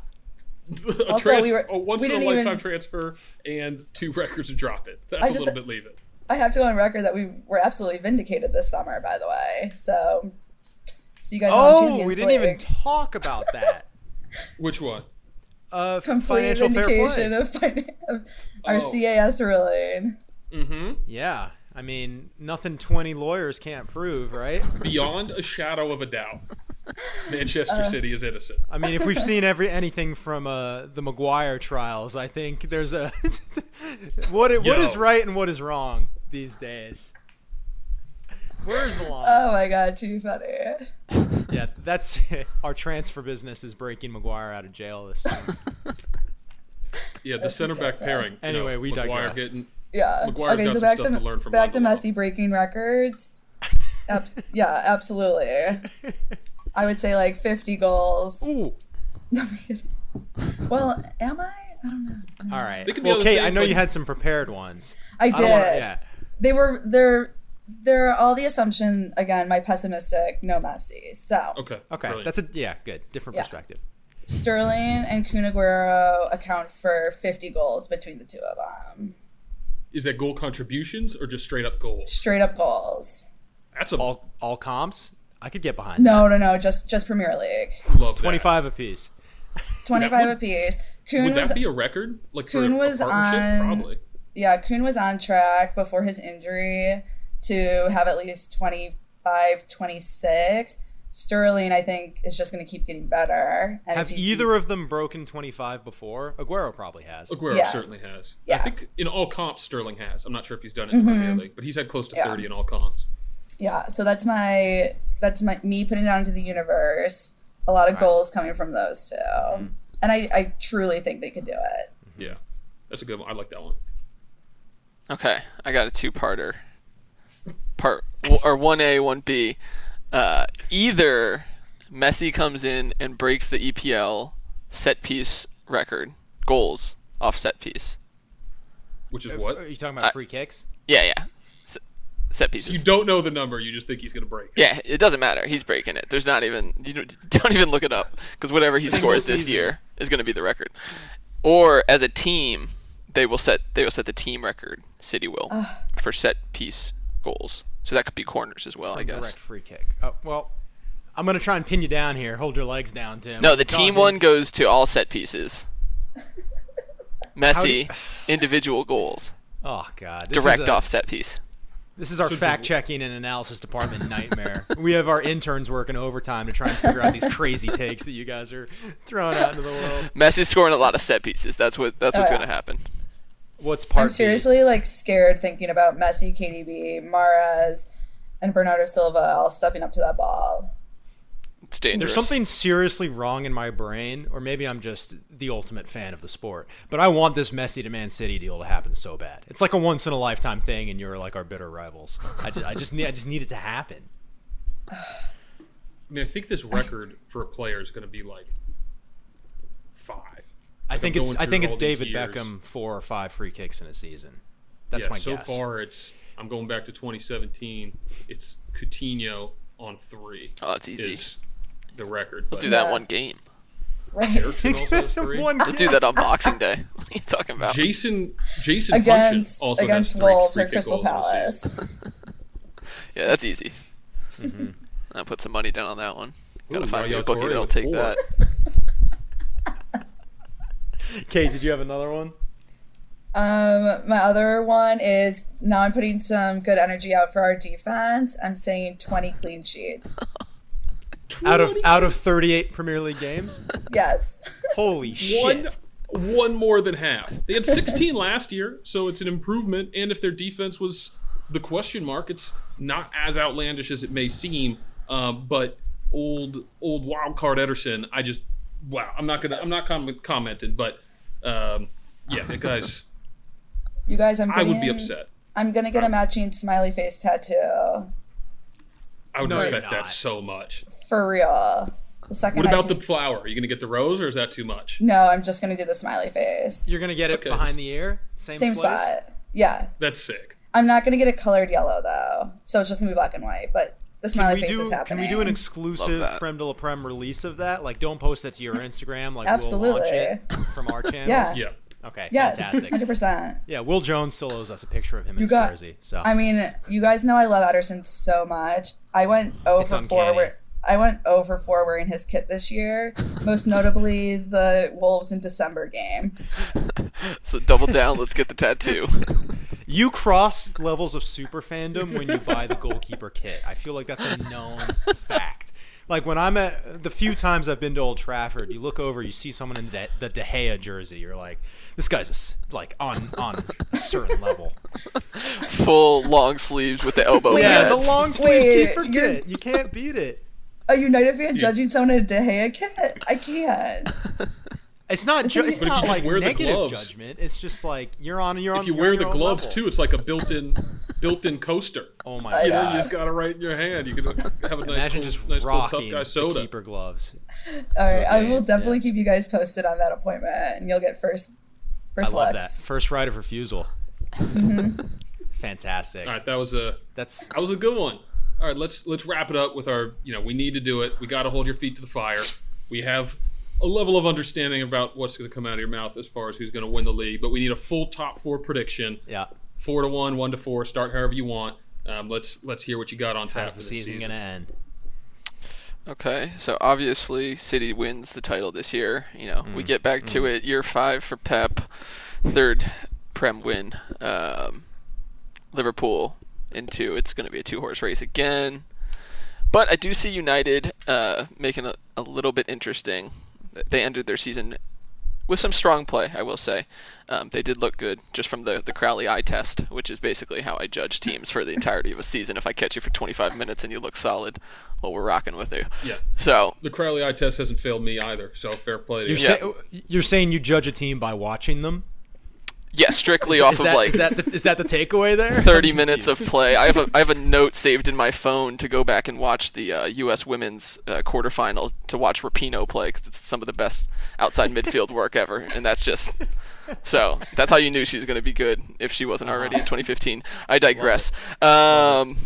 a, Also, trans- we were- a once we in a didn't lifetime even- transfer and two records to drop it. That's I a just- little bit leave it. I have to go on record that we were absolutely vindicated this summer, by the way. So, so you guys. Oh, we didn't even talk about that. Which one? Uh, complete financial fair vindication play. of, finan- of our Oh. CAS ruling. Mm-hmm. Yeah, I mean, nothing twenty lawyers can't prove, right? Beyond a shadow of a doubt, Manchester Uh. City is innocent. I mean, if we've seen every anything from uh, the Maguire trials, I think there's a what i- what is right and what is wrong these days. Where's the line? Oh my god, too funny. yeah, that's our transfer business is breaking Maguire out of jail this time. Yeah, the That's center back hysterical. pairing. you Anyway, know, we Maguire digress. getting Yeah. Maguire's okay, got so some back stuff to, to learn from back to Messi breaking records. Ab- yeah, absolutely. I would say like 50 goals. Ooh. well, am I? I don't know. All right. They could be Well, Kate, I things, know you had some prepared ones. I I did. don't wanna, yeah. They were they're they're all the assumption again. My pessimistic, no Messi. So Okay. Okay, brilliant. that's a yeah, good, different Yeah. perspective. Sterling and Kun Aguero account for 50 goals between the two of them. Is that goal contributions or just straight up goals? Straight up goals. That's a All all comps, I could get behind. No, no, no. Just just Premier League. love that. twenty five apiece. 25 would- apiece. Kun Would was that be a record? Like for Kun a was partnership? on- Probably. yeah, Kun was on track before his injury to have at least 25, 26. Sterling, I think, is just going to keep getting better. And Have if he either of them broken twenty five before? Aguero probably has. Aguero Yeah. certainly has. I Yeah. Mm-hmm. think in all comps Sterling has. I'm not sure if he's done it in the Premier League, but he's had close to Yeah. 30 in all comps. Yeah, so that's my that's my me putting it out into the universe. A lot of goals coming from those 2 Mm-hmm. and I, I truly think they could do it. Yeah. That's a good one. I like that one. Okay, I got a two-parter. Part or one A, one B. Uh, either Messi comes in and breaks the EPL set piece record goals off set piece. Which is what Are you talking about free kicks? Yeah, yeah. S- set pieces. You don't know the number. You just think he's going to break. it. Yeah, it doesn't matter. He's breaking it. There's not even you don't, don't even look it up because whatever he scores this year is going to be the record. Or as a team, they will set they will set the team record. City will for set piece goals. So that could be corners as well, I guess. Direct free kicks. Oh well, I'm gonna try and pin you down here. Hold your legs down, Tim. No, the Keep team talking. one goes to all set pieces. How do you- Messi, individual goals, Oh god. This direct is a- off set piece. This is our So fact checking and analysis department nightmare. we have our interns working overtime to try and figure out these crazy takes that you guys are throwing out into the world. Messi's scoring a lot of set pieces. That's what that's what's Oh, yeah. going to happen. What's part I'm B? seriously like scared thinking about Messi, KDB, Mahrez, and Bernardo Silva all stepping up to that ball. It's dangerous. There's something seriously wrong in my brain, or maybe I'm just the ultimate fan of the sport. But I want this Messi to Man City deal to happen so bad. It's like a once in a lifetime thing, and you're like our bitter rivals. I just, I just need, I just need it to happen. I mean, I think this record for a player is going to be like five. I Like, think I'm it's, I think it's David years. Beckham four or five free kicks in a season. That's yeah, my so guess. So far it's I'm going back to 2017. It's Coutinho on three. Oh, that's easy. Is the record? We'll but do that Yeah. one game. Right. Eriksen also has three. One We'll do that on Boxing Day. What are you talking about? Jason Jason against also against three Wolves free or Crystal goals in the season. Palace. Yeah, that's easy. Mm-hmm. I'll put some money down on that one. Gotta Ooh, find me a bookie that'll take four. that. Kate, did you have another one? Um, my other one is now I'm putting some good energy out for our defense. I'm saying 20 clean sheets. Out of out of 38 Premier League games, Yes. holy One shit! one more than half. They had 16 last year, so it's an improvement. And if their defense was the question mark, it's not as outlandish as it may seem. Um, but old old wild card Ederson, I just wow. I'm not gonna I'm not com- commenting, but um, yeah, the guys. You guys, I'm I would be upset. I'm gonna get a matching smiley face tattoo. I would No, respect that so much. For real. The second What about can- the flower? Are you gonna get the rose, or is that too much? No, I'm just gonna do the smiley face. You're gonna get it Okay. behind the ear, same, Same place? spot. Yeah. That's sick. I'm not gonna get it colored yellow though. So it's just gonna be black and white, but the smiley face do is can happening. we do an exclusive. Prem de la Prem release of that? Like, don't post that to your Instagram. Like, Absolutely. we'll launch it from our channel. Yeah. Yeah. Okay. Yes, Fantastic. hundred percent. Yeah. Will Jones still owes us a picture of him in You his got- jersey. So I mean, you guys know I love Ederson so much. I went over four. Where, I went oh over four wearing his kit this year. Most notably, the Wolves in December game. So double down. let's get the tattoo. you cross levels of super fandom when you buy the goalkeeper kit. I feel like that's a known fact. Like when I'm at the few times I've been to Old Trafford, you look over, you see someone in the De, the De Gea jersey. You're like, this guy's a s like on on a certain level. Full long sleeves with the elbow Yeah, the long sleeve Wait, keeper you're- kit. You can't beat it. A United fan judging someone in a De Gea kit? I can't. It's not. Ju- it's not like wear the negative gloves- judgment. It's just like you're on. You're on. If you you're wear the gloves level. too, it's like a built-in, built-in coaster. Oh my I You god! know, you just got it right in your hand. You can have a nice, Imagine cool, just nice cool tough rocking guy the soda. keeper gloves. All right, I will definitely yeah. keep you guys posted on that appointment, and you'll get first I first love that first right of refusal. Mm-hmm. Fantastic. All right, that was a That's that was a good one. All right, let's let's wrap it up with our. You know, we need to do it. We got to hold your feet to the fire. We have a level of understanding about what's going to come out of your mouth as far as who's going to win the league, but we need a full top four prediction. yeah. Four to one, one to four. Start however you want. Um, let's let's hear what you got on tap How's the this season, season. gonna end? Okay, so obviously City wins the title this year. You know, Mm, we get back to it. Year five for Pep, third Prem win. Um, Liverpool in two. It's going to be a two-horse race again. But I do see United uh, making it a little bit interesting. They ended their season with some strong play, I will say. Um, they did look good just from the, the Crowley eye test, which is basically how I judge teams for the entirety of a season. If I catch you for 25 minutes and you look solid, well, we're rocking with you. Yeah, So, the Crowley eye test hasn't failed me either. So fair play to You're, you. Yeah. say- you're saying you judge a team by watching them? Yeah, strictly Is off is of that, like is that the, is that the takeaway there? 30 minutes of play. I have a I have a note saved in my phone to go back and watch the uh, U.S. Women's uh, quarterfinal to watch Rapinoe play because it's some of the best outside midfield work ever, and that's just so that's how you knew she was going to be good if she wasn't already in 2015. I digress. Um,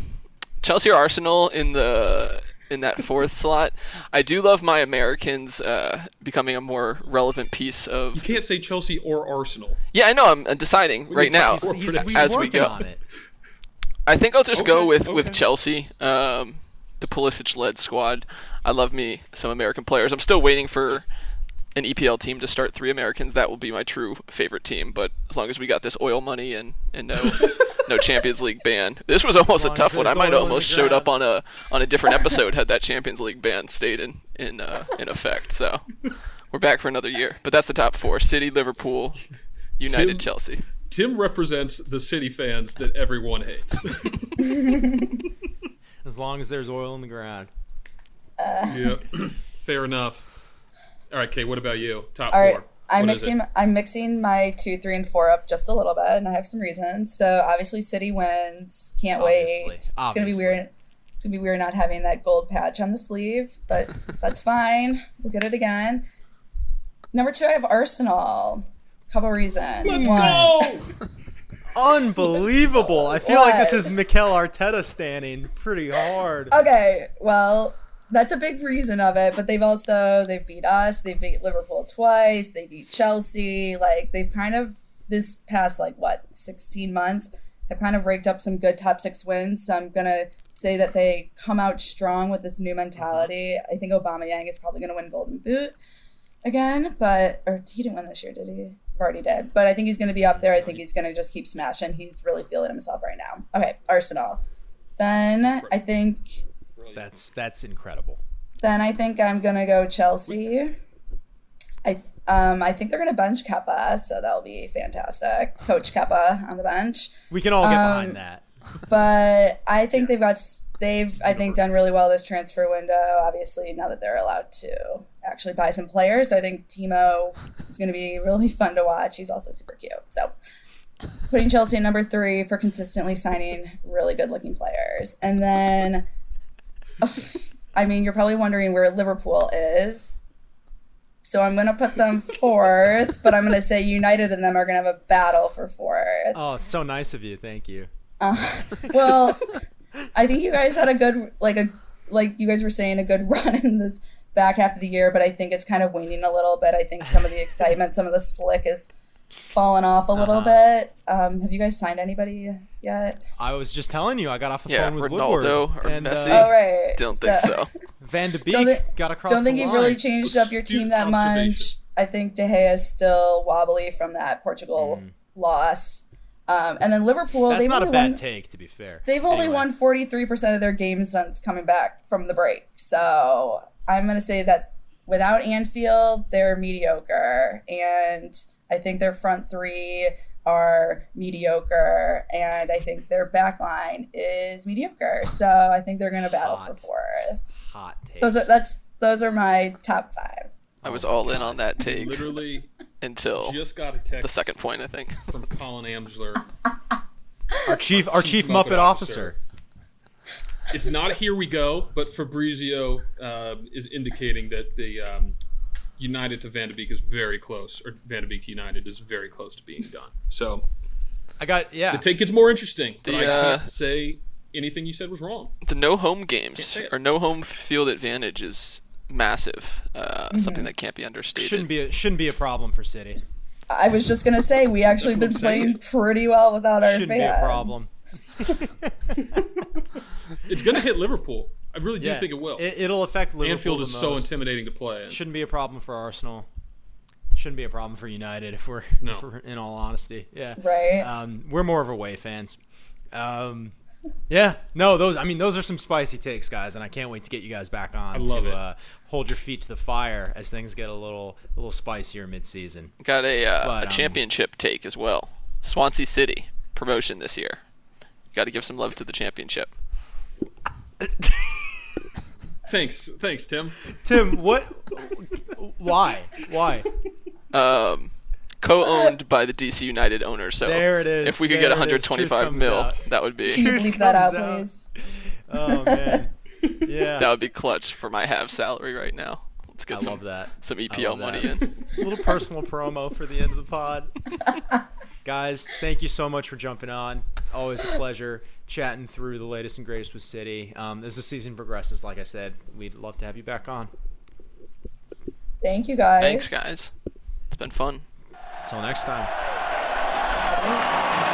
Chelsea or Arsenal in the in that fourth slot. I do love my Americans uh, becoming a more relevant piece of. You can't say Chelsea or Arsenal. Yeah, I know. I'm uh, deciding right now. He's, he's, he's as we working go. on it. I think I'll just go Okay, with, with okay. Chelsea, um, the Pulisic led squad. I love me some American players. I'm still waiting for an EPL team to start three Americans. That will be my true favorite team. But as long as we got this oil money and, and no no Champions League ban, this was almost a tough one. I might oil in the almost showed up on a on a different episode had that Champions League ban stayed in in uh, in effect. So we're back for another year. But that's the top four: City, Liverpool, United, Tim- Chelsea. Tim represents the City fans that everyone hates. As long as there's oil in the ground. yeah, fair enough. All right, Kay. What about you? Top All right. four. I'm What is mixing. I'm mixing my two, three, and four up just a little bit, and I have some reasons. So obviously, City wins. Can't Obviously. wait. It's gonna be weird. It's gonna be weird not having that gold patch on the sleeve, but that's fine. We'll get it again. Number two, I have Arsenal. Couple reasons. Let's One, go. Unbelievable. I feel like this is Mikel Arteta standing pretty hard. Okay, well, that's a big reason of it, but they've also they've beat us, they've beat Liverpool twice, they beat Chelsea, like they've kind of this past like what, 16 months have kind of raked up some good top 6 wins. So I'm going to say that they come out strong with this new mentality. Mm-hmm. I think Aubameyang is probably going to win Golden Boot again, but or he didn't win this year, did he? Already did, but I think he's going to be up there. I think he's going to just keep smashing. He's really feeling himself right now. Okay, Arsenal. Then I think That's that's incredible. then I think I'm gonna go Chelsea. I um I think they're gonna bench Kepa, so that'll be fantastic. Coach Kepa on the bench, We can all get Um, behind that. but I think they've got they've I think done really well this transfer window. Obviously, now that they're allowed to actually buy some players, so I think Timo is gonna be really fun to watch. He's also super cute. So putting Chelsea at number three for consistently signing really good looking players, and then. I mean, you're probably wondering where Liverpool is. So I'm going to put them fourth, but I'm going to say United and them are going to have a battle for fourth. Oh, it's so nice of you. Thank you. Well, I think you guys had a good like a like you guys were saying a good run in this back half of the year, but I think it's kind of waning a little bit. I think some of the excitement, some of the slick is fallen off a little Uh-huh. bit. Um, have you guys signed anybody yet? I was just telling you, I got off the Yeah, phone with Ronaldo Woodward or and Messi. uh, Oh right. Don't think so. Van de Beek Don't thi- got across Don't think the you've line. really changed up your team that much. I think De Gea is still wobbly from that Portugal loss. Um, and then Liverpool, Mm. That's they've not a only bad won, take, to be fair. They've only Anyway. won 43% of their games since coming back from the break. So I'm going to say that without Anfield, they're mediocre. And I think their front three are mediocre. And I think their back line is mediocre. So I think they're going to battle Hot. for fourth. hot take. Those are, that's, those are my top five. I was Oh my all in on that take Literally, until just got a text the second point, I think. from Colin Amsler. our chief, our chief Chief Muppet, Muppet officer. It's not a here we go, but Fabrizio uh, is indicating that the um, United to Van de Beek is very close, or Van de Beek to United is very close to being done. So I got yeah. the take gets more interesting, but The, I uh, can't say anything you said was wrong. The no home games or no home field advantage is massive. Uh, Mm-hmm. Something that can't be understated. shouldn't be a, shouldn't be a problem for City. I was just going to say, we actually been That's what I'm playing pretty well without our Shouldn't fans. be a problem. It's going to hit Liverpool. I really do Yeah, think it will. It, will affect Liverpool. Anfield the is so intimidating to play. in. Shouldn't be a problem for Arsenal. Shouldn't be a problem for United if we're, No. if we're in all honesty. Yeah. Right. Um, we're more of away fans. Um, yeah. No, those. I mean, those are some spicy takes, guys, and I can't wait to get you guys back on to. Uh, hold your feet to the fire as things get a little a little spicier mid-season. Got a, uh, But, a um, championship take as well. Swansea City promotion this year. Got to give some love to the championship. Thanks, thanks, Tim. Tim, what? Why? Why? Um, co-owned by the DC United owner. So There it is. if we could There get it is. Truth 125 mil, out. that would Can be you bleep that out, out. please? Oh man. Yeah. that would be clutch for my half salary right now. Let's I get some love that. some I EPL love money that. in. A little personal promo for the end of the pod. Guys, thank you so much for jumping on. It's always a pleasure chatting through the latest and greatest with City. Um, as the season progresses, like I said, we'd love to have you back on. Thank you, guys. Thanks, guys. It's been fun. Until next time. Thanks.